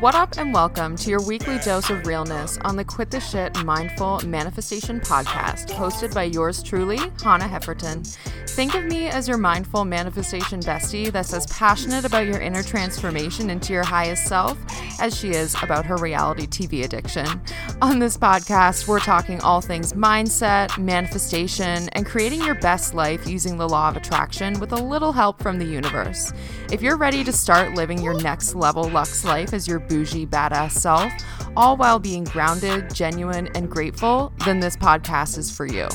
What up, and welcome to your weekly dose of realness on the Quit the Shit Mindful Manifestation podcast, hosted by yours truly, Hannah Hefferton. Think of me as your mindful manifestation bestie that's as passionate about your inner transformation into your highest self as she is about her reality TV addiction. On this podcast, we're talking all things mindset, manifestation, and creating your best life using the law of attraction with a little help from the universe. If you're ready to start living your next level Lux life as your bougie, badass self, all while being grounded, genuine, and grateful, then this podcast is for you.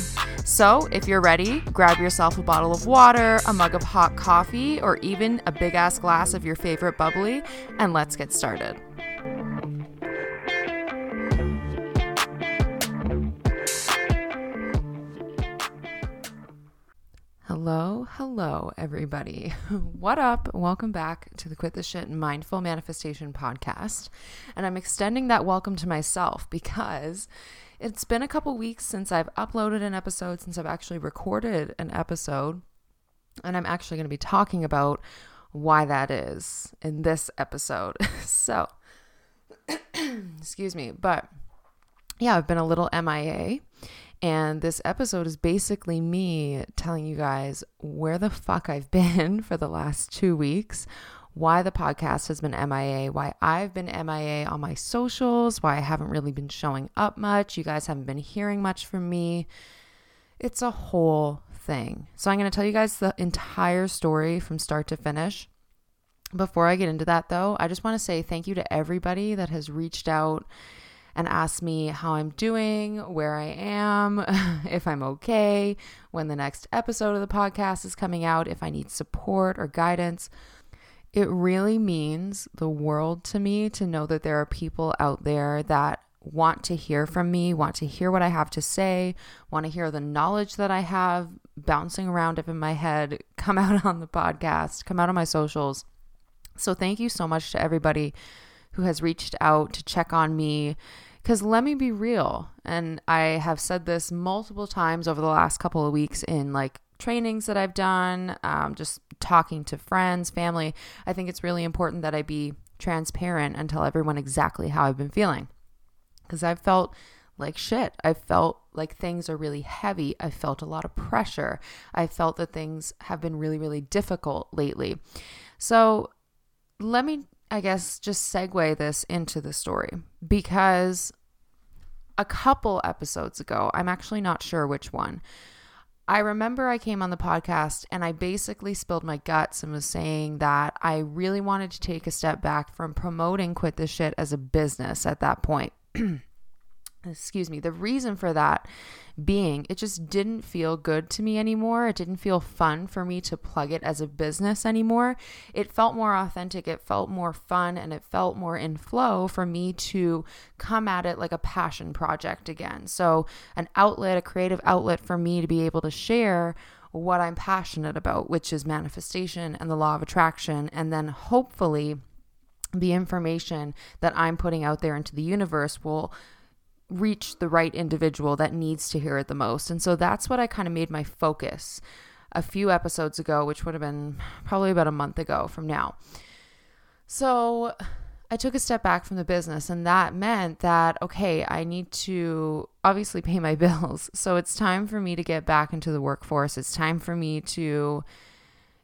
So, if you're ready, grab yourself a bottle of water, a mug of hot coffee, or even a big ass glass of your favorite bubbly, and let's get started. Hello, hello, everybody. What up? Welcome back to the Quit the Shit Mindful Manifestation podcast. And I'm extending that welcome to myself because it's been a couple weeks since I've uploaded an episode, since I've actually recorded an episode. And I'm actually going to be talking about why that is in this episode. so, excuse me. But yeah, I've been a little MIA. And this episode is basically me telling you guys where the fuck I've been for the last two weeks, why the podcast has been MIA, why I've been MIA on my socials, why I haven't really been showing up much. You guys haven't been hearing much from me. It's a whole thing. So I'm going to tell you guys the entire story from start to finish. Before I get into that, though, I just want to say thank you to everybody that has reached out and ask me how I'm doing, where I am, if I'm okay, when the next episode of the podcast is coming out, if I need support or guidance. It really means the world to me to know that there are people out there that want to hear from me, want to hear what I have to say, want to hear the knowledge that I have bouncing around up in my head come out on the podcast, come out on my socials. So, thank you so much to everybody who has reached out to check on me. Because let me be real, and I have said this multiple times over the last couple of weeks in like trainings that I've done, um, just talking to friends, family. I think it's really important that I be transparent and tell everyone exactly how I've been feeling. Because I've felt like shit. I felt like things are really heavy. I felt a lot of pressure. I felt that things have been really, really difficult lately. So let me I guess, just segue this into the story because a couple episodes ago, I'm actually not sure which one. I remember I came on the podcast and I basically spilled my guts and was saying that I really wanted to take a step back from promoting Quit This Shit as a business at that point. Excuse me. The reason for that being. It just didn't feel good to me anymore. It didn't feel fun for me to plug it as a business anymore. It felt more authentic, it felt more fun, and it felt more in flow for me to come at it like a passion project again. So, an outlet, a creative outlet for me to be able to share what I'm passionate about, which is manifestation and the law of attraction, and then hopefully the information that I'm putting out there into the universe will reach the right individual that needs to hear it the most. And so that's what I kind of made my focus a few episodes ago, which would have been probably about a month ago from now. So I took a step back from the business, and that meant that, okay, I need to obviously pay my bills. So it's time for me to get back into the workforce. It's time for me to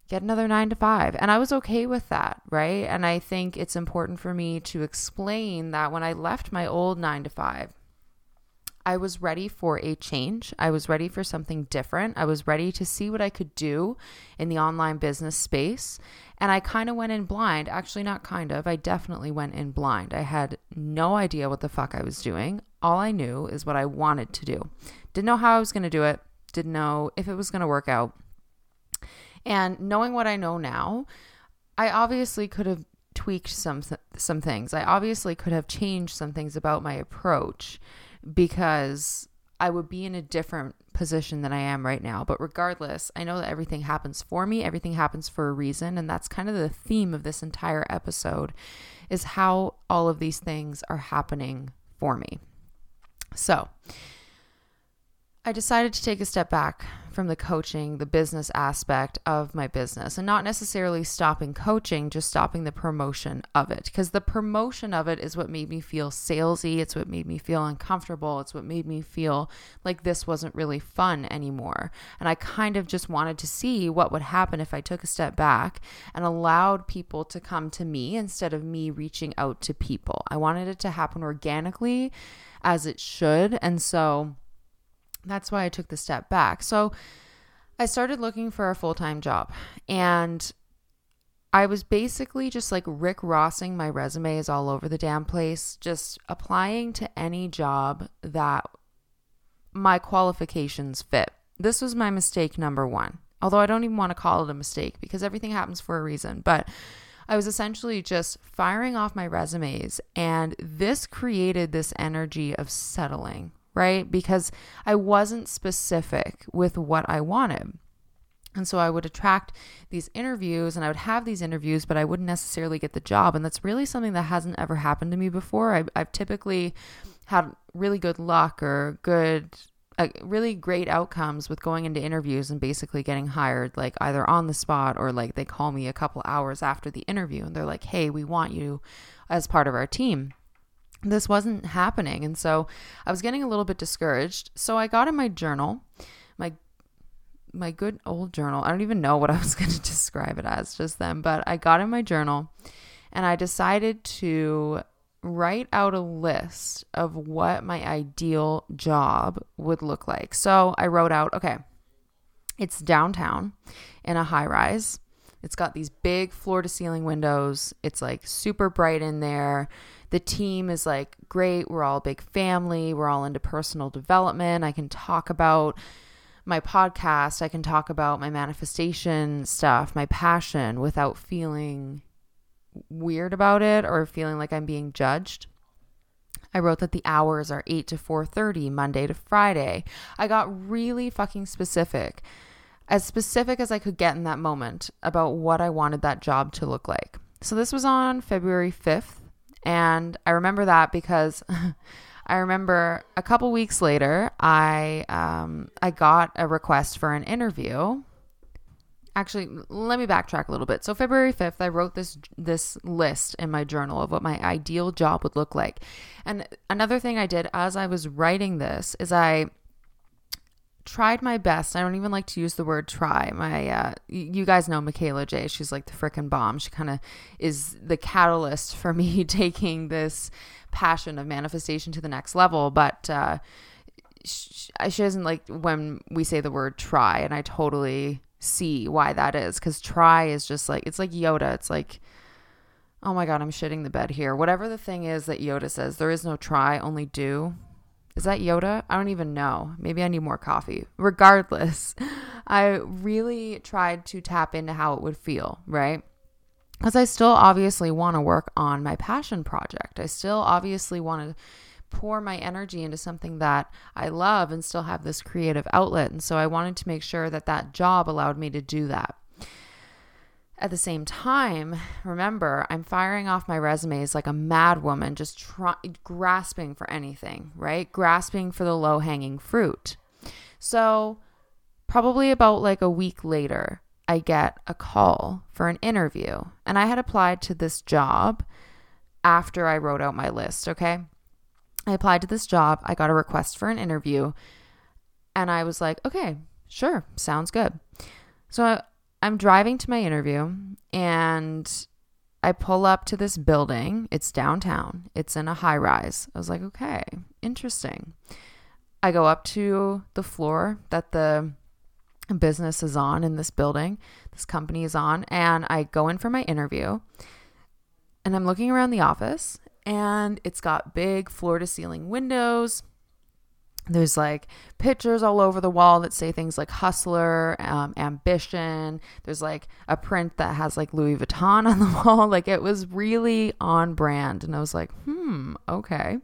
get another nine to five. And I was okay with that, right? And I think it's important for me to explain that when I left my old nine to five, I was ready for a change. I was ready for something different. I was ready to see what I could do in the online business space. And I kind of went in blind. Actually, not kind of. I definitely went in blind. I had no idea what the fuck I was doing. All I knew is what I wanted to do. Didn't know how I was going to do it, didn't know if it was going to work out. And knowing what I know now, I obviously could have tweaked some some things. I obviously could have changed some things about my approach because I would be in a different position than I am right now. But regardless, I know that everything happens for me, everything happens for a reason, and that's kind of the theme of this entire episode is how all of these things are happening for me. So, I decided to take a step back from the coaching, the business aspect of my business, and not necessarily stopping coaching, just stopping the promotion of it. Because the promotion of it is what made me feel salesy. It's what made me feel uncomfortable. It's what made me feel like this wasn't really fun anymore. And I kind of just wanted to see what would happen if I took a step back and allowed people to come to me instead of me reaching out to people. I wanted it to happen organically as it should. And so, that's why I took the step back. So I started looking for a full time job and I was basically just like Rick Rossing my resumes all over the damn place, just applying to any job that my qualifications fit. This was my mistake number one. Although I don't even want to call it a mistake because everything happens for a reason. But I was essentially just firing off my resumes, and this created this energy of settling, right? Because I wasn't specific with what I wanted. And so I would attract these interviews and I would have these interviews, but I wouldn't necessarily get the job. And that's really something that hasn't ever happened to me before. I've, I've typically had really good luck or good, uh, really great outcomes with going into interviews and basically getting hired, like either on the spot or like they call me a couple hours after the interview and they're like, hey, we want you as part of our team this wasn't happening. And so I was getting a little bit discouraged. So I got in my journal, my my good old journal. I don't even know what I was going to describe it as just then, but I got in my journal and I decided to write out a list of what my ideal job would look like. So I wrote out, okay, it's downtown in a high rise. It's got these big floor to ceiling windows. It's like super bright in there the team is like great. We're all a big family. We're all into personal development. I can talk about my podcast. I can talk about my manifestation stuff, my passion without feeling weird about it or feeling like I'm being judged. I wrote that the hours are 8 to 4:30 Monday to Friday. I got really fucking specific. As specific as I could get in that moment about what I wanted that job to look like. So this was on February 5th and I remember that because I remember a couple weeks later, I um, I got a request for an interview. Actually, let me backtrack a little bit. So February 5th, I wrote this this list in my journal of what my ideal job would look like. And another thing I did as I was writing this is I tried my best. I don't even like to use the word try. My, uh, you guys know Michaela J. She's like the freaking bomb. She kind of is the catalyst for me taking this passion of manifestation to the next level. But uh, she, she doesn't like when we say the word try, and I totally see why that is because try is just like it's like Yoda. It's like oh my god, I'm shitting the bed here. Whatever the thing is that Yoda says, there is no try, only do. Is that Yoda? I don't even know. Maybe I need more coffee. Regardless, I really tried to tap into how it would feel, right? Because I still obviously want to work on my passion project. I still obviously want to pour my energy into something that I love and still have this creative outlet. And so I wanted to make sure that that job allowed me to do that. At the same time, remember, I'm firing off my resumes like a mad woman, just try- grasping for anything, right? Grasping for the low hanging fruit. So, probably about like a week later, I get a call for an interview. And I had applied to this job after I wrote out my list, okay? I applied to this job, I got a request for an interview, and I was like, okay, sure, sounds good. So I'm driving to my interview and I pull up to this building. It's downtown, it's in a high rise. I was like, okay, interesting. I go up to the floor that the business is on in this building, this company is on, and I go in for my interview. And I'm looking around the office, and it's got big floor to ceiling windows there's like pictures all over the wall that say things like hustler um, ambition. There's like a print that has like louis vuitton on the wall. Like it was really on brand. And i was like hmm okay.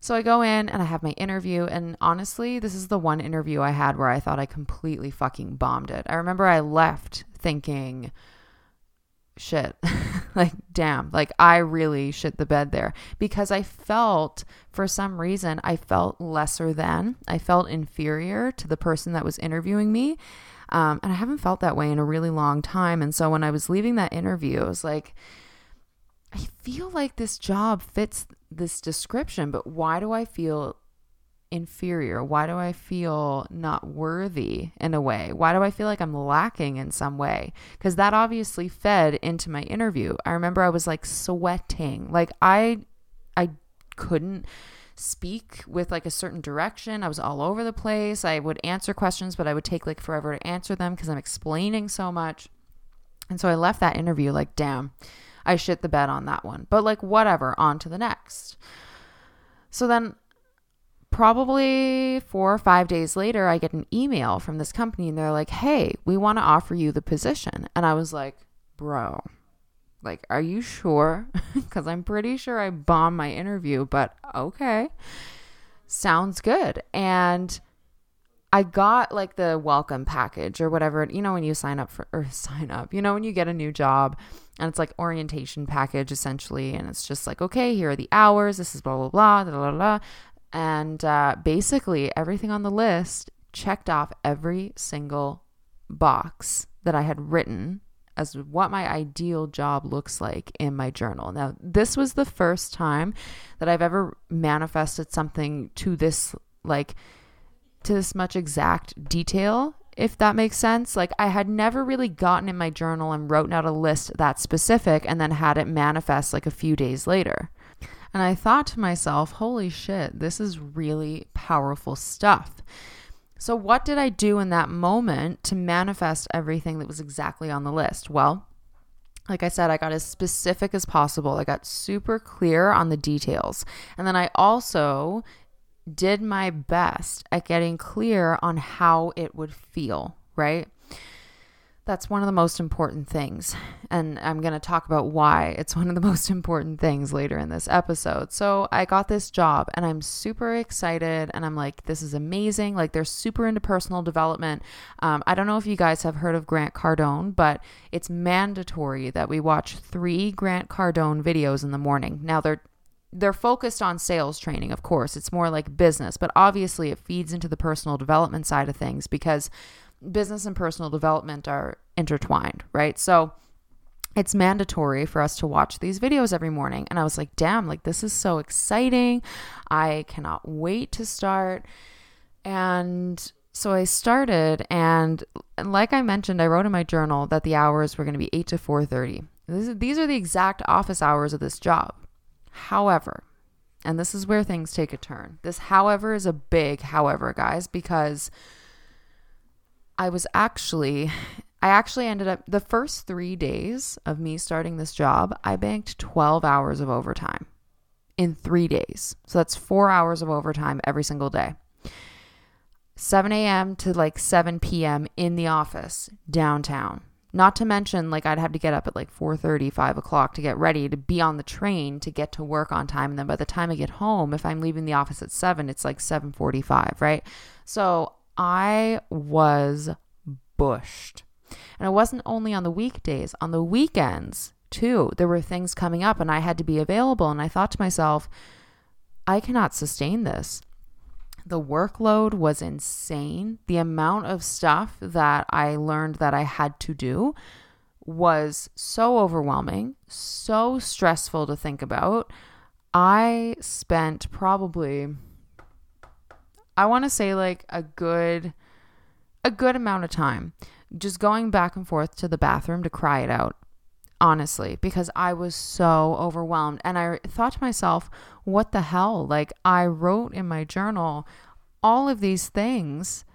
So i go in and i have my interview. And honestly this is the one interview i had where i thought i completely fucking bombed it. I remember i left thinking shit. like, damn, like I really shit the bed there because I felt, for some reason, I felt lesser than. I felt inferior to the person that was interviewing me. Um, and I haven't felt that way in a really long time. And so when I was leaving that interview, I was like, I feel like this job fits this description, but why do I feel inferior? Why do I feel not worthy in a way? Why do I feel like I'm lacking in some way? Because that obviously fed into my interview. I remember I was like sweating. Like I I couldn't speak with like a certain direction. I was all over the place. I would answer questions, but I would take like forever to answer them because I'm explaining so much. And so I left that interview like, damn, I shit the bed on that one. But like, whatever, on to the next. So then, probably four or five days later, I get an email from this company and they're like, hey, we want to offer you the position. And I was like, bro, like, are you sure? Because I'm pretty sure I bombed my interview, but okay. Sounds good. And I got like the welcome package or whatever, you know, when you sign up for or sign up, you know, when you get a new job and it's like orientation package essentially. And it's just like, okay, here are the hours. This is blah, blah, blah, blah, blah. And uh, basically everything on the list checked off every single box that I had written as what my ideal job looks like in my journal. Now, this was the first time that I've ever manifested something to this like to this much exact detail, if that makes sense. Like I had never really gotten in my journal and wrote out a list that specific and then had it manifest like a few days later. And I thought to myself, holy shit, this is really powerful stuff. So, what did I do in that moment to manifest everything that was exactly on the list? Well, like I said, I got as specific as possible. I got super clear on the details. And then I also did my best at getting clear on how it would feel, right? That's one of the most important things. And I'm going to talk about why it's one of the most important things later in this episode. So, I got this job and I'm super excited. And I'm like, this is amazing. Like, they're super into personal development. Um, I don't know if you guys have heard of Grant Cardone, but it's mandatory that we watch three Grant Cardone videos in the morning. Now, they're they're focused on sales training, of course. It's more like business, but obviously it feeds into the personal development side of things because business and personal development are intertwined, right? So it's mandatory for us to watch these videos every morning. And I was like, damn, like this is so exciting. I cannot wait to start. And so I started and like I mentioned, I wrote in my journal that the hours were going to be 8 to 4:30. These are the exact office hours of this job. However, and this is where things take a turn. This however is a big however, guys, because I was actually I actually ended up the first 3 days of me starting this job, I banked 12 hours of overtime in 3 days. So that's 4 hours of overtime every single day. 7 a.m. to like 7 p.m. in the office downtown. Not to mention, like I'd have to get up at like 4:30, 5 o'clock to get ready to be on the train to get to work on time. And then by the time I get home, if I'm leaving the office at 7, it's like 7:45, right? So I was bushed. And it wasn't only on the weekdays, on the weekends too. There were things coming up and I had to be available. And I thought to myself, I cannot sustain this. The workload was insane. The amount of stuff that I learned that I had to do was so overwhelming, so stressful to think about. I spent probably I want to say like a good a good amount of time just going back and forth to the bathroom to cry it out honestly, because I was so overwhelmed. And I thought to myself, what the hell? Like, I wrote in my journal all of these things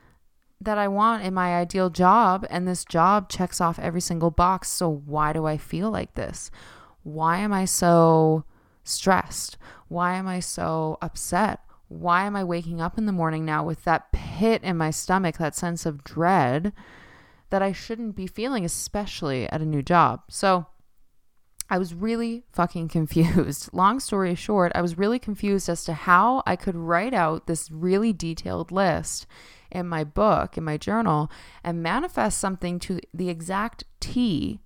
that I want in my ideal job, and this job checks off every single box. So, why do I feel like this? Why am I so stressed? Why am I so upset? Why am I waking up in the morning now with that pit in my stomach, that sense of dread? that I shouldn't be feeling, especially at a new job. So I was really fucking confused. Long story short, I was really confused as to how I could write out this really detailed list in my book, in my journal, and manifest something to the exact T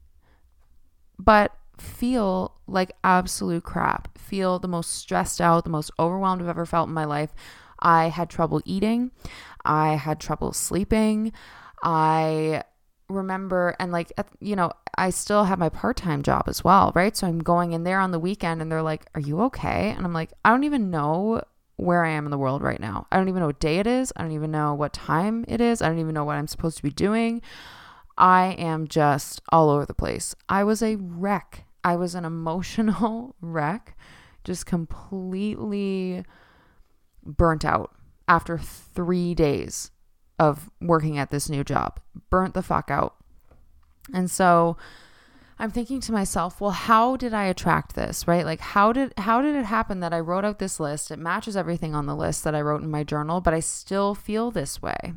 but feel like absolute crap, feel the most stressed out, the most overwhelmed I've ever felt in my life. I had trouble eating, I had trouble sleeping. I remember and like you know i still have my part-time job as well right? So i'm going in there on the weekend and they're like are you okay? And i'm like i don't even know where i am in the world right now. I don't even know what day it is. I don't even know what time it is. I don't even know what i'm supposed to be doing. I am just all over the place. I was a wreck i was an emotional wreck just completely burnt out after three days of working at this new job. Burnt the fuck out. And so I'm thinking to myself, well, how did I attract this, right? Like how did how did it happen that I wrote out this list? It matches everything on the list that I wrote in my journal, but I still feel this way.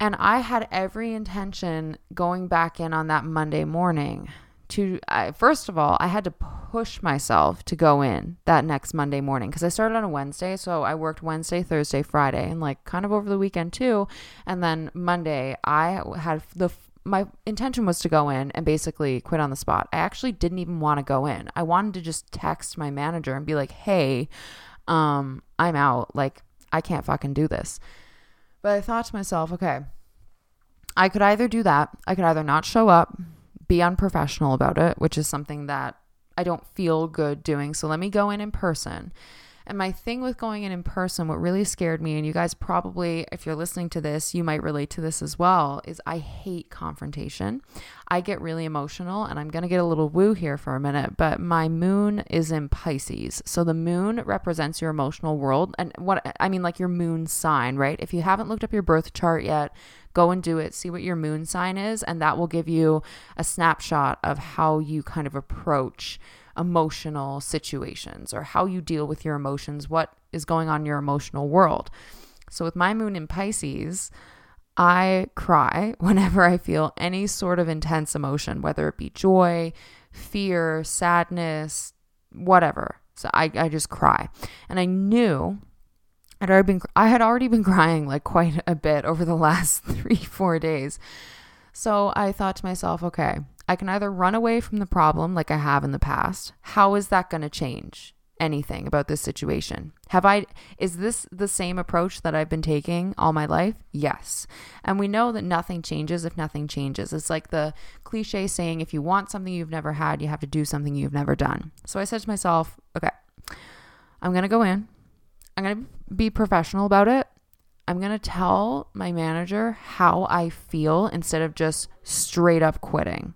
And I had every intention going back in on that Monday morning to I, first of all, I had to push myself to go in that next Monday morning because I started on a Wednesday, so I worked Wednesday, Thursday, Friday, and like kind of over the weekend too. And then Monday, I had the my intention was to go in and basically quit on the spot. I actually didn't even want to go in. I wanted to just text my manager and be like, "Hey, um, I'm out. Like, I can't fucking do this." But I thought to myself, okay, I could either do that. I could either not show up be unprofessional about it, which is something that I don't feel good doing. So let me go in in person. And my thing with going in in person, what really scared me, and you guys probably, if you're listening to this, you might relate to this as well, is I hate confrontation. I get really emotional, and I'm going to get a little woo here for a minute, but my moon is in Pisces. So the moon represents your emotional world. And what I mean, like your moon sign, right? If you haven't looked up your birth chart yet, go and do it, see what your moon sign is, and that will give you a snapshot of how you kind of approach emotional situations or how you deal with your emotions, what is going on in your emotional world. So, with my moon in Pisces, I cry whenever I feel any sort of intense emotion, whether it be joy, fear, sadness, whatever. So I, I just cry. And I knew I'd already been I had already been crying like quite a bit over the last 3 4 days. So I thought to myself, okay, I can either run away from the problem like I have in the past. How is that going to change anything about this situation? Have I is this the same approach that I've been taking all my life? Yes. And we know that nothing changes if nothing changes. It's like the cliche saying if you want something you've never had, you have to do something you've never done. So I said to myself, okay, I'm going to go in. I'm going to be professional about it. I'm going to tell my manager how I feel instead of just straight up quitting.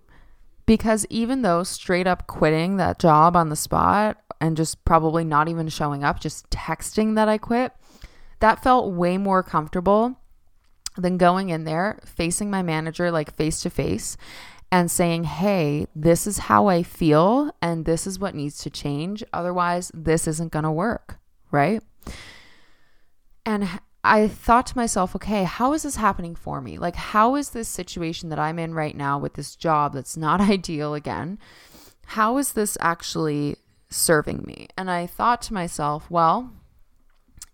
Because even though straight up quitting that job on the spot and just probably not even showing up, just texting that I quit, that felt way more comfortable than going in there, facing my manager like face to face and saying, hey, this is how I feel and this is what needs to change. Otherwise, this isn't going to work, right? And I thought to myself, okay, how is this happening for me? Like, how is this situation that I'm in right now with this job that's not ideal again? How is this actually serving me? And I thought to myself, well,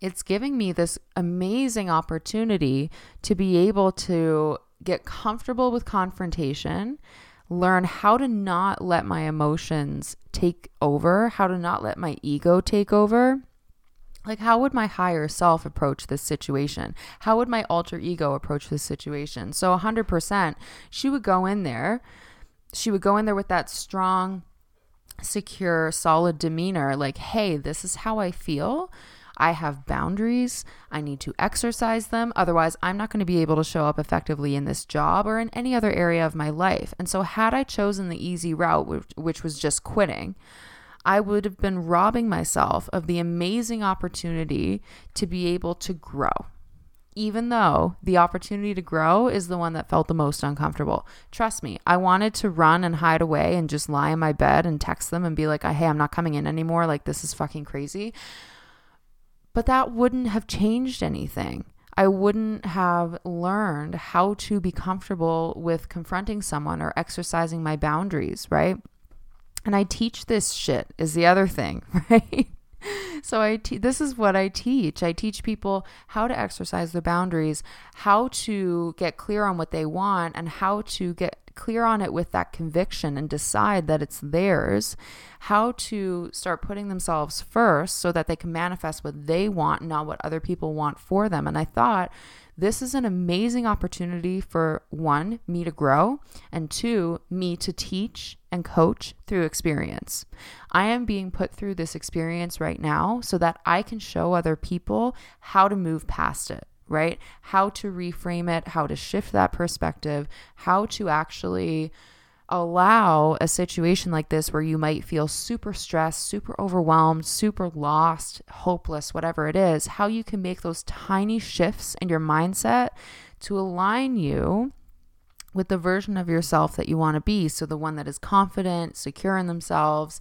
it's giving me this amazing opportunity to be able to get comfortable with confrontation, learn how to not let my emotions take over, how to not let my ego take over like how would my higher self approach this situation how would my alter ego approach this situation so 100% she would go in there she would go in there with that strong secure solid demeanor like hey this is how i feel I have boundaries. I need to exercise them. Otherwise, I'm not going to be able to show up effectively in this job or in any other area of my life. And so, had I chosen the easy route, which, which was just quitting, I would have been robbing myself of the amazing opportunity to be able to grow. Even though the opportunity to grow is the one that felt the most uncomfortable. Trust me, I wanted to run and hide away and just lie in my bed and text them and be like, hey, I'm not coming in anymore. Like, this is fucking crazy. But that wouldn't have changed anything. I wouldn't have learned how to be comfortable with confronting someone or exercising my boundaries, right? And I teach this shit is the other thing, right? so I te- this is what I teach. I teach people how to exercise their boundaries, how to get clear on what they want and how to get clear on it with that conviction and decide that it's theirs, how to start putting themselves first so that they can manifest what they want, not what other people want for them. And I thought this is an amazing opportunity for one, me to grow, and two, me to teach and coach through experience. I am being put through this experience right now so that I can show other people how to move past it, right? How to reframe it, how to shift that perspective, how to actually allow a situation like this where you might feel super stressed, super overwhelmed, super lost, hopeless, whatever it is, how you can make those tiny shifts in your mindset to align you with the version of yourself that you want to be. So, the one that is confident, secure in themselves,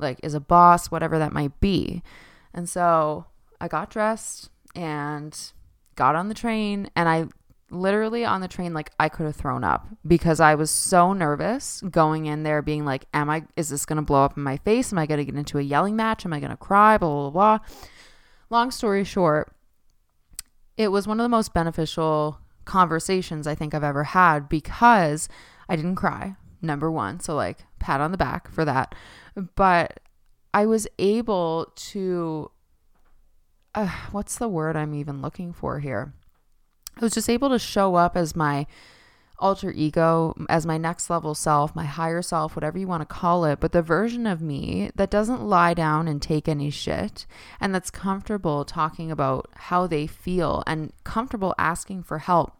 like is a boss, whatever that might be. And so I got dressed and got on the train and I literally on the train like I could have thrown up because I was so nervous going in there being like am I is this going to blow up in my face? Am I going to get into a yelling match? Am I going to cry? Blah blah blah long story short it was one of the most beneficial conversations I think I've ever had because I didn't cry number 1 so like pat on the back for that. But I was able to uh, what's the word I'm even looking for here I was just able to show up as my alter ego, as my next level self, my higher self, whatever you want to call it, but the version of me that doesn't lie down and take any shit and that's comfortable talking about how they feel and comfortable asking for help,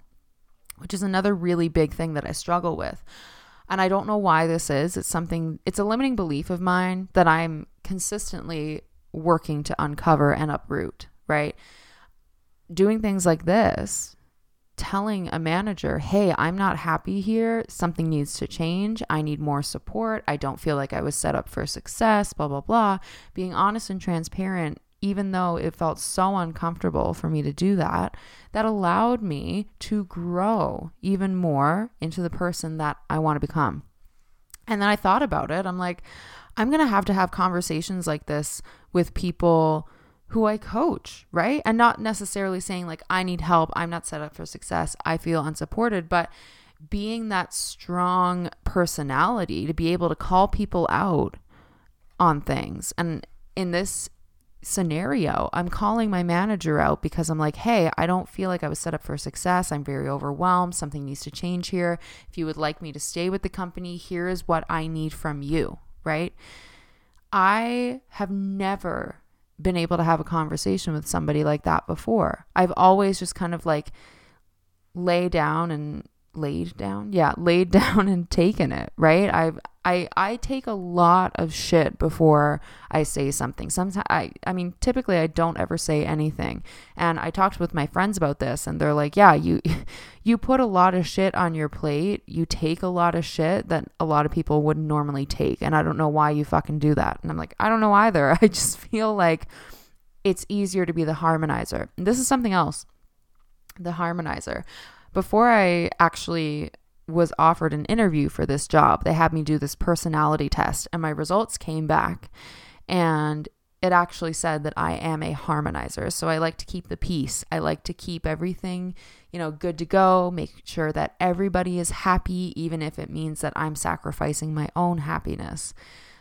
which is another really big thing that I struggle with. And I don't know why this is. It's something, it's a limiting belief of mine that I'm consistently working to uncover and uproot, right? Doing things like this telling a manager, hey, I'm not happy here. Something needs to change. I need more support. I don't feel like I was set up for success, blah, blah, blah. Being honest and transparent, even though it felt so uncomfortable for me to do that, that allowed me to grow even more into the person that I want to become. And then I thought about it. I'm like, I'm going to have to have conversations like this with people who I coach, right? And not necessarily saying like I need help, I'm not set up for success, I feel unsupported, but being that strong personality to be able to call people out on things. And in this scenario, I'm calling my manager out because I'm like, hey, I don't feel like I was set up for success. I'm very overwhelmed. Something needs to change here. If you would like me to stay with the company, here is what I need from you, right? I have never been able to have a conversation with somebody like that before. I've always just kind of like lay down and laid down. Yeah, laid down and taken it, right? I've I I take a lot of shit before I say something. Sometimes I I mean typically I don't ever say anything. And I talked with my friends about this and they're like, "Yeah, you you put a lot of shit on your plate. You take a lot of shit that a lot of people wouldn't normally take. And I don't know why you fucking do that." And I'm like, "I don't know either. I just feel like it's easier to be the harmonizer." And this is something else. The harmonizer. Before I actually was offered an interview for this job. They had me do this personality test, and my results came back. And it actually said that I am a harmonizer. So I like to keep the peace. I like to keep everything, you know, good to go, make sure that everybody is happy, even if it means that I'm sacrificing my own happiness.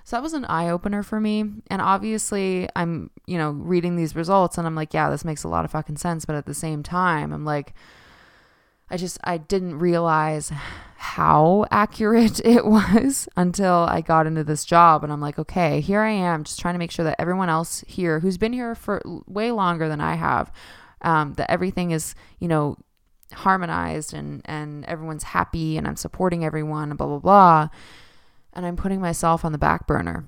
So that was an eye opener for me. And obviously, I'm, you know, reading these results and I'm like, yeah, this makes a lot of fucking sense. But at the same time, I'm like, I just I didn't realize how accurate it was until I got into this job and I'm like, okay, here I am just trying to make sure that everyone else here who's been here for way longer than I have, um, that everything is, you know, harmonized and and everyone's happy and I'm supporting everyone and blah blah blah. And I'm putting myself on the back burner.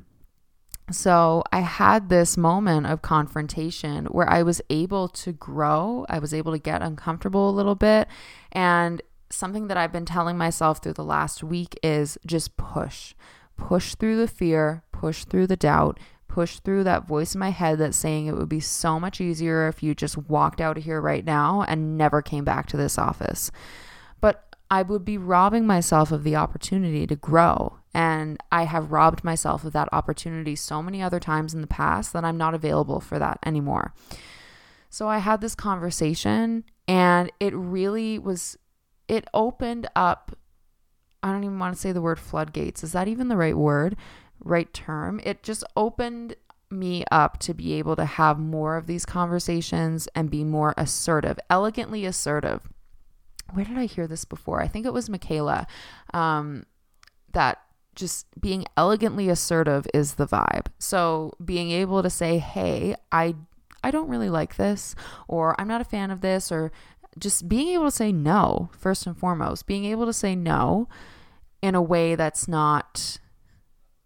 So I had this moment of confrontation where I was able to grow. I was able to get uncomfortable a little bit. And something that I've been telling myself through the last week is just push. Push through the fear, push through the doubt, push through that voice in my head that's saying it would be so much easier if you just walked out of here right now and never came back to this office. But I would be robbing myself of the opportunity to grow and I have robbed myself of that opportunity so many other times in the past that I'm not available for that anymore. So I had this conversation and it really was, it opened up I don't even want to say the word floodgates. Is that even the right word? Right term? It just opened me up to be able to have more of these conversations and be more assertive, elegantly assertive. Where did I hear this before? I think it was Michaela um, that just being elegantly assertive is the vibe. So being able to say, "Hey, I I don't really like this," or "I'm not a fan of this," or just being able to say no first and foremost, being able to say no in a way that's not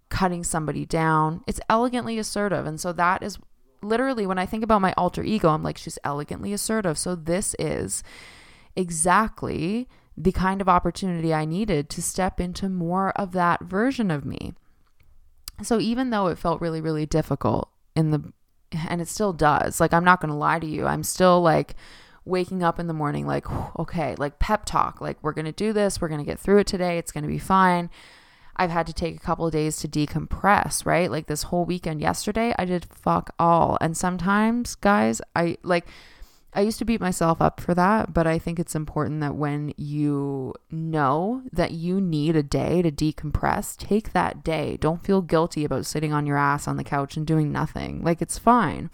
cutting somebody down. It's elegantly assertive. And so that is literally when I think about my alter ego, I'm like, she's elegantly assertive. So this is exactly the kind of opportunity I needed to step into more of that version of me. So even though it felt really, really difficult in the, and it still does, like, I'm not going to lie to you, I'm still like, waking up in the morning like okay like pep talk like we're going to do this we're going to get through it today it's going to be fine I've had to take a couple of days to decompress, right? Like this whole weekend yesterday, I did fuck all. And sometimes, guys, I like I used to beat myself up for that, but I think it's important that when you know that you need a day to decompress, take that day. Don't feel guilty about sitting on your ass on the couch and doing nothing. Like it's fine.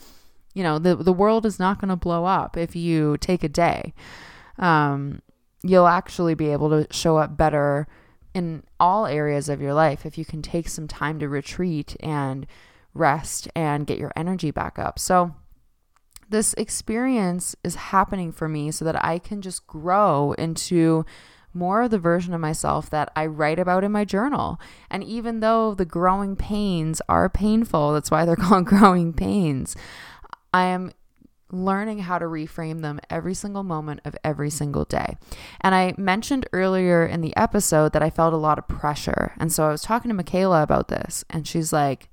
You know, the the world is not going to blow up if you take a day. Um, you'll actually be able to show up better in all areas of your life if you can take some time to retreat and rest and get your energy back up. So, this experience is happening for me so that I can just grow into more of the version of myself that I write about in my journal. And even though the growing pains are painful, that's why they're called growing pains, I am learning how to reframe them every single moment of every single day. And I mentioned earlier in the episode that I felt a lot of pressure. And so I was talking to Michaela about this, and she's like,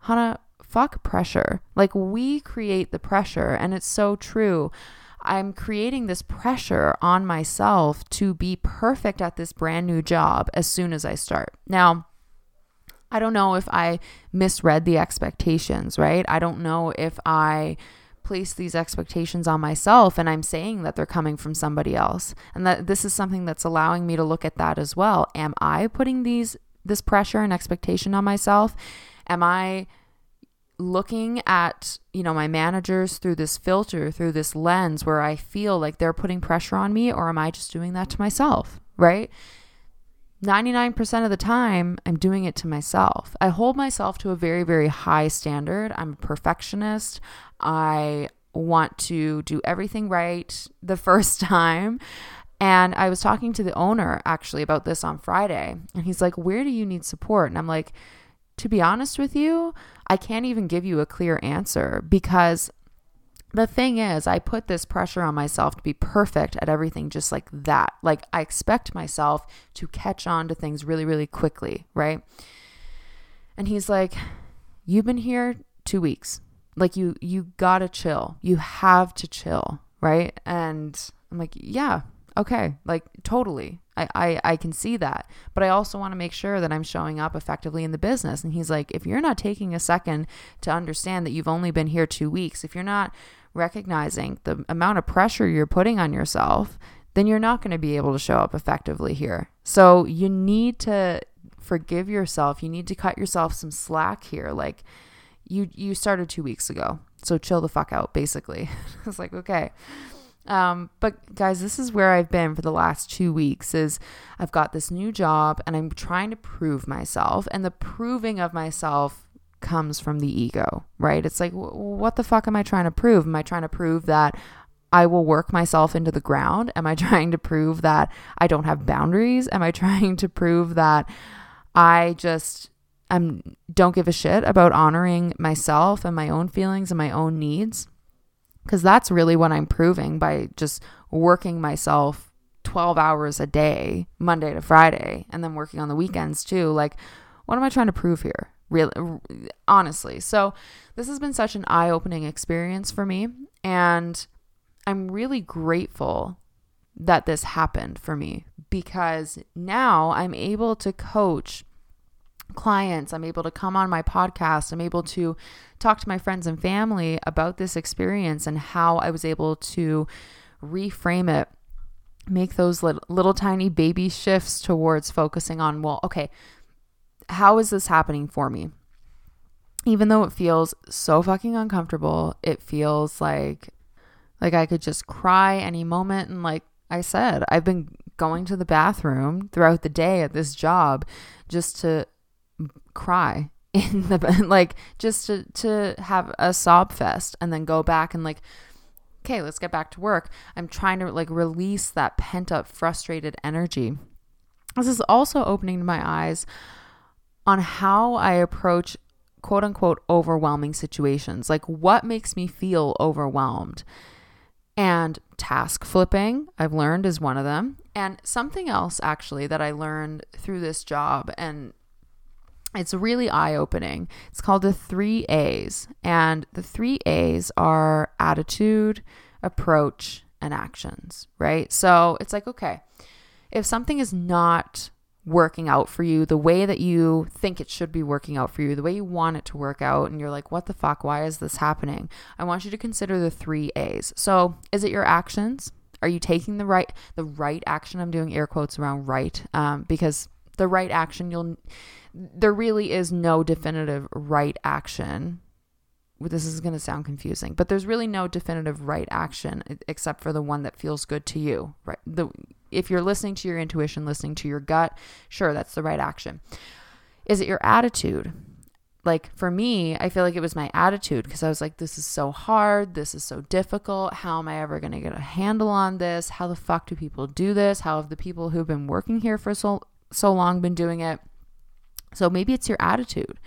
Hannah, fuck pressure. Like, we create the pressure, and it's so true. I'm creating this pressure on myself to be perfect at this brand new job as soon as I start. Now, I don't know if I misread the expectations, right? I don't know if I place these expectations on myself and I'm saying that they're coming from somebody else. And that this is something that's allowing me to look at that as well. Am I putting these this pressure and expectation on myself? Am I looking at, you know, my managers through this filter, through this lens where I feel like they're putting pressure on me or am I just doing that to myself, right? 99% of the time, I'm doing it to myself. I hold myself to a very, very high standard. I'm a perfectionist. I want to do everything right the first time. And I was talking to the owner actually about this on Friday, and he's like, Where do you need support? And I'm like, To be honest with you, I can't even give you a clear answer because the thing is, I put this pressure on myself to be perfect at everything just like that. Like, I expect myself to catch on to things really, really quickly, right? And he's like, You've been here two weeks. Like you you gotta chill. You have to chill right? And i'm like yeah okay. Like totally I, I i can see that. But i also want to make sure that i'm showing up effectively in the business. And he's like if you're not taking a second to understand that you've only been here two weeks if you're not recognizing the amount of pressure you're putting on yourself then you're not going to be able to show up effectively here. So you need to forgive yourself. You need to cut yourself some slack here. Like you you started two weeks ago, so chill the fuck out. Basically, I was like, okay. Um, but guys, this is where I've been for the last two weeks. Is I've got this new job and I'm trying to prove myself, and the proving of myself comes from the ego, right? It's like, what the fuck am I trying to prove? Am I trying to prove that I will work myself into the ground? Am I trying to prove that I don't have boundaries? Am I trying to prove that I just I'm don't give a shit about honoring myself and my own feelings and my own needs because that's really what I'm proving by just working myself 12 hours a day, Monday to Friday, and then working on the weekends too. Like, what am I trying to prove here? Really, honestly. So, this has been such an eye opening experience for me. And I'm really grateful that this happened for me because now I'm able to coach clients. I'm able to come on my podcast. I'm able to talk to my friends and family about this experience and how I was able to reframe it make those little, little tiny baby shifts towards focusing on, well, okay, how is this happening for me? Even though it feels so fucking uncomfortable, it feels like like I could just cry any moment and like I said, I've been going to the bathroom throughout the day at this job just to cry in the like just to to have a sob fest and then go back and like okay, let's get back to work. I'm trying to like release that pent up frustrated energy. This is also opening my eyes on how I approach quote unquote overwhelming situations. Like what makes me feel overwhelmed? And task flipping, I've learned, is one of them. And something else actually that I learned through this job, and it's really eye opening. It's called the three A's. And the three A's are attitude, approach, and actions, right? So it's like, okay, if something is not working out for you the way that you think it should be working out for you, the way you want it to work out, and you're like, what the fuck? Why is this happening? I want you to consider the three A's. So, is it your actions? Are you taking the right the right action? I'm doing air quotes around right um, because the right action you'll there really is no definitive right action. This is going to sound confusing, but there's really no definitive right action except for the one that feels good to you, right? The if you're listening to your intuition, listening to your gut, sure, that's the right action. Is it your attitude? Like for me, I feel like it was my attitude because I was like, this is so hard. This is so difficult. How am I ever going to get a handle on this? How the fuck do people do this? How have the people who've been working here for so, so long been doing it? So maybe it's your attitude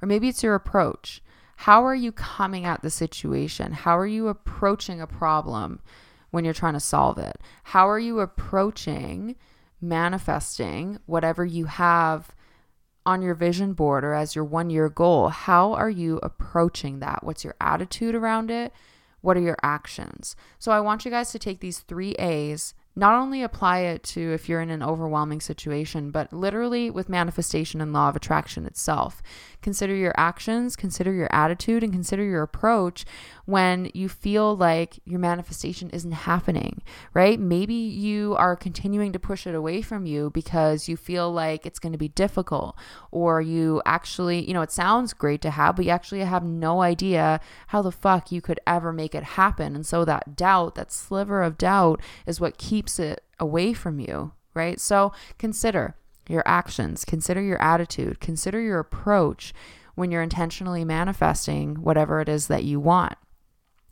or maybe it's your approach. How are you coming at the situation? How are you approaching a problem? when you're trying to solve it? How are you approaching manifesting whatever you have on your vision board or as your one year goal? How are you approaching that? What's your attitude around it? What are your actions? So I want you guys to take these three A's not only apply it to if you're in an overwhelming situation, but literally with manifestation and law of attraction itself. Consider your actions, consider your attitude, and consider your approach when you feel like your manifestation isn't happening, right? Maybe you are continuing to push it away from you because you feel like it's going to be difficult, or you actually, you know, it sounds great to have, but you actually have no idea how the fuck you could ever make it happen. And so that doubt, that sliver of doubt, is what keeps it away from you, right? So consider your actions, consider your attitude, consider your approach when you're intentionally manifesting whatever it is that you want.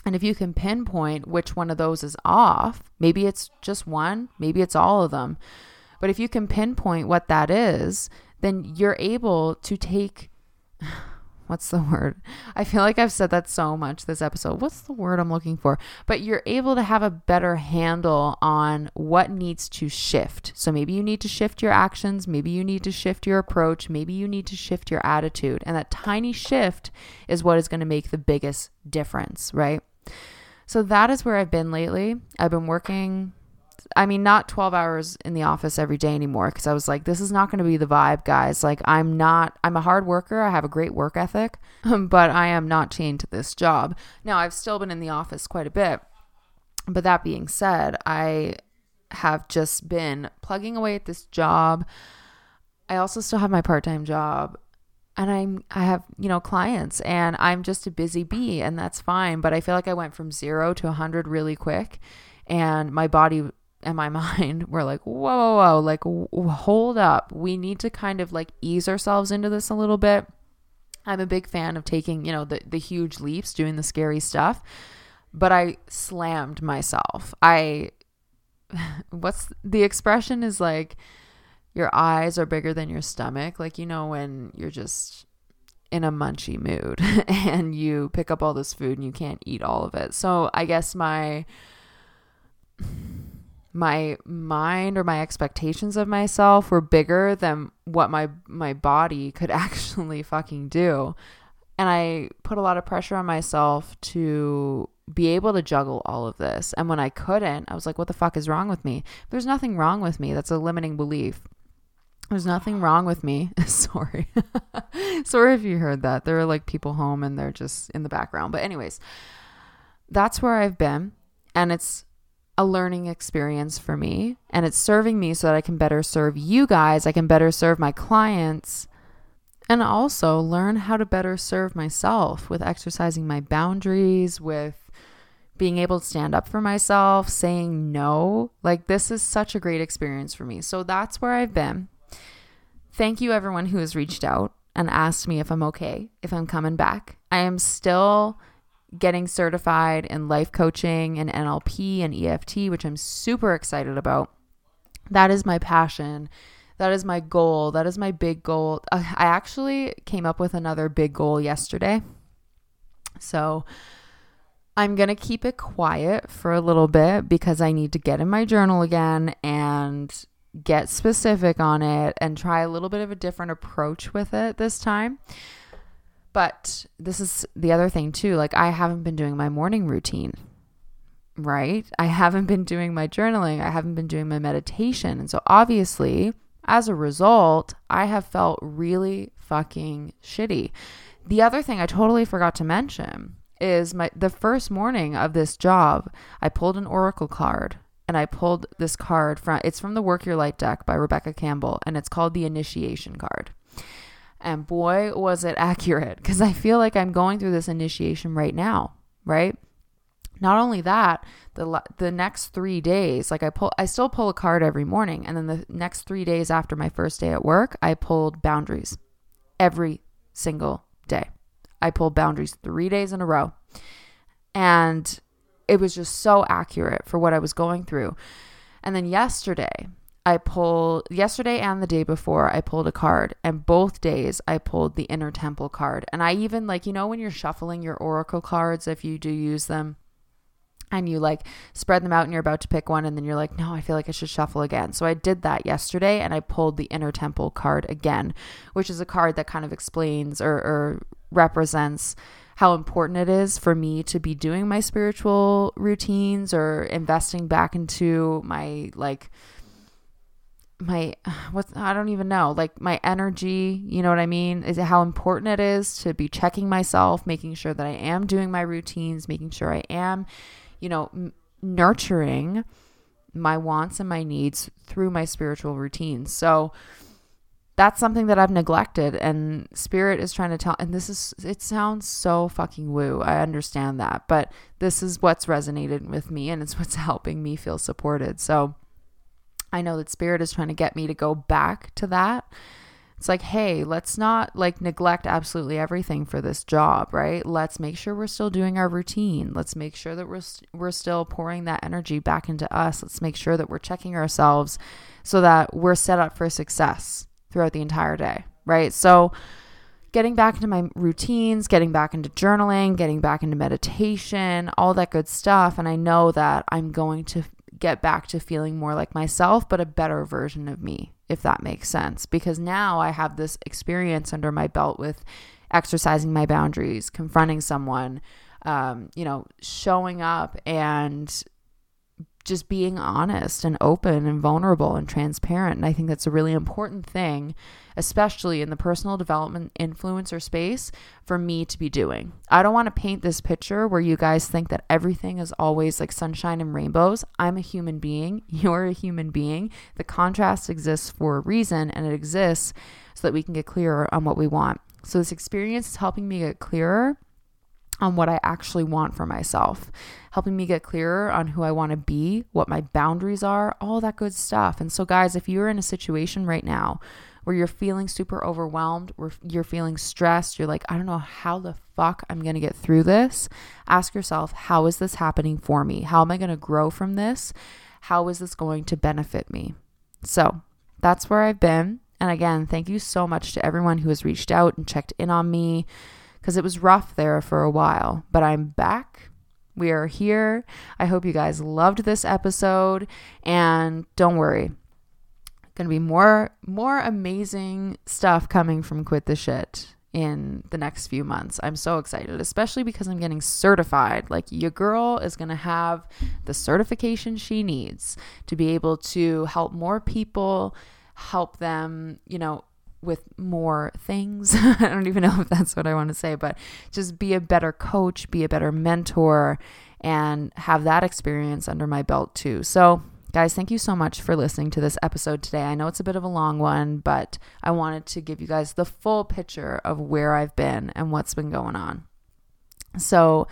And if you can pinpoint which one of those is off, maybe it's just one, maybe it's all of them. But if you can pinpoint what that is, then you're able to take what's the word? I feel like I've said that so much this episode. What's the word I'm looking for? But you're able to have a better handle on what needs to shift. So maybe you need to shift your actions, maybe you need to shift your approach, maybe you need to shift your attitude. And that tiny shift is what is going to make the biggest difference, right? So that is where I've been lately. I've been working I mean, not 12 hours in the office every day anymore because I was like, this is not going to be the vibe, guys. Like, I'm not, I'm a hard worker. I have a great work ethic, but I am not chained to this job. Now, I've still been in the office quite a bit. But that being said, I have just been plugging away at this job. I also still have my part time job and I'm I have you know clients and I'm just a busy bee and that's fine but I feel like I went from 0 to 100 really quick and my body and my mind were like, whoa, whoa, whoa, like, w- hold up. We need to kind of like ease ourselves into this a little bit. I'm a big fan of taking, you know, the, the huge leaps, doing the scary stuff, but I slammed myself. I, what's the expression is like, your eyes are bigger than your stomach. Like, you know, when you're just in a munchy mood and you pick up all this food and you can't eat all of it. So I guess my, my mind or my expectations of myself were bigger than what my my body could actually fucking do. And I put a lot of pressure on myself to be able to juggle all of this. And when I couldn't, I was like, what the fuck is wrong with me? There's nothing wrong with me. That's a limiting belief. There's nothing wrong with me. Sorry. Sorry if you heard that. There are like people home and they're just in the background. But, anyways, that's where I've been. And it's a learning experience for me and it's serving me so that I can better serve you guys, I can better serve my clients and also learn how to better serve myself with exercising my boundaries, with being able to stand up for myself, saying no. Like, this is such a great experience for me. So, that's where I've been. Thank you, everyone who has reached out and asked me if I'm okay, if I'm coming back. I am still getting certified in life coaching and NLP and EFT, which I'm super excited about. That is my passion. That is my goal. That is my big goal. I actually came up with another big goal yesterday. So I'm going to keep it quiet for a little bit because I need to get in my journal again and get specific on it and try a little bit of a different approach with it this time. But this is the other thing too. Like, I haven't been doing my morning routine, right? I haven't been doing my journaling. I haven't been doing my meditation. And so, obviously, as a result, I have felt really fucking shitty. The other thing I totally forgot to mention is my the first morning of this job, I pulled an oracle card and I pulled this card from it's from the Work Your Light deck by Rebecca Campbell and it's called the initiation card. And boy was it accurate cuz I feel like I'm going through this initiation right now, right? Not only that, the the next 3 days, like I pull I still pull a card every morning and then the next 3 days after my first day at work, I pulled boundaries every single day. I pulled boundaries 3 days in a row. And it was just so accurate for what I was going through. And then yesterday, I pulled yesterday and the day before I pulled a card and both days I pulled the inner temple card. And I even like you know when you're shuffling your oracle cards if you do use them and you like spread them out and you're about to pick one and then you're like no i feel like i should shuffle again so i did that yesterday and i pulled the inner temple card again which is a card that kind of explains or, or represents how important it is for me to be doing my spiritual routines or investing back into my like my what I don't even know like my energy you know what I mean is it how important it is to be checking myself making sure that I am doing my routines making sure I am you know, m- nurturing my wants and my needs through my spiritual routines. So that's something that I've neglected and spirit is trying to tell and this is it sounds so fucking woo. I understand that, but this is what's resonated with me and it's what's helping me feel supported. So I know that spirit is trying to get me to go back to that it's like, hey, let's not like neglect absolutely everything for this job, right? Let's make sure we're still doing our routine. Let's make sure that we're we're still pouring that energy back into us. Let's make sure that we're checking ourselves so that we're set up for success throughout the entire day, right? So getting back into my routines, getting back into journaling, getting back into meditation, all that good stuff, and I know that I'm going to get back to feeling more like myself, but a better version of me, if that makes sense. Because now I have this experience under my belt with exercising my boundaries, confronting someone, um, you know, showing up and just being honest and open and vulnerable and transparent. And I think that's a really important thing, especially in the personal development influencer space, for me to be doing. I don't want to paint this picture where you guys think that everything is always like sunshine and rainbows. I'm a human being. You're a human being. The contrast exists for a reason, and it exists so that we can get clearer on what we want. So, this experience is helping me get clearer on what I actually want for myself, helping me get clearer on who I want to be, what my boundaries are, all that good stuff. And so, guys, if you're in a situation right now where you're feeling super overwhelmed, where you're feeling stressed, you're like, I don't know how the fuck I'm going to get through this, ask yourself, how is this happening for me? How am I going to grow from this? How is this going to benefit me? So, that's where I've been. And again, thank you so much to everyone who has reached out and checked in on me because it was rough there for a while. But I'm back. We are here. I hope you guys loved this episode. And don't worry, gonna be more more amazing stuff coming from Quit the Shit in the next few months. I'm so excited, especially because I'm getting certified. Like your girl is going to have the certification she needs to be able to help more people, help them, you know, with more things. I don't even know if that's what I want to say, but just be a better coach, be a better mentor, and have that experience under my belt too. So, Guys, thank you so much for listening to this episode today. I know it's a bit of a long one, but I wanted to give you guys the full picture of where I've been and what's been going on. So,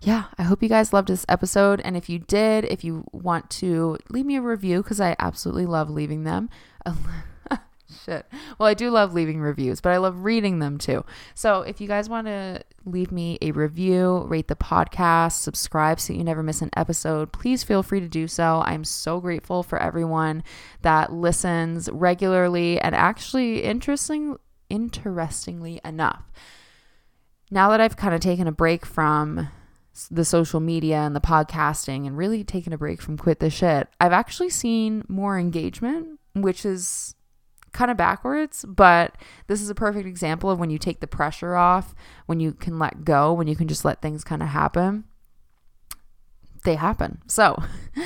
yeah, I hope you guys loved this episode. And if you did, if you want to leave me a review, because I absolutely love leaving them. Shit. Well, I do love leaving reviews, but I love reading them too. So if you guys want to leave me a review, rate the podcast, subscribe so you never miss an episode, please feel free to do so. I'm so grateful for everyone that listens regularly and actually interesting interestingly enough. Now that I've kind of taken a break from the social media and the podcasting and really taken a break from quit the shit, I've actually seen more engagement, which is kind of backwards, but this is a perfect example of when you take the pressure off, when you can let go, when you can just let things kind of happen. They happen. So,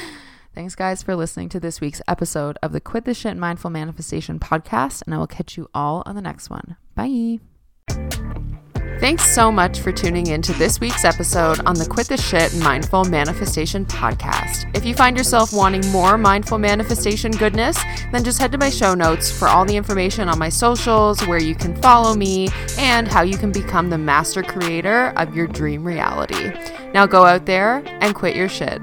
thanks guys for listening to this week's episode of the Quit the Shit Mindful Manifestation podcast, and I will catch you all on the next one. Bye. Thanks so much for tuning in to this week's episode on the Quit the Shit Mindful Manifestation podcast. If you find yourself wanting more mindful manifestation goodness, then just head to my show notes for all the information on my socials, where you can follow me, and how you can become the master creator of your dream reality. Now go out there and quit your shit.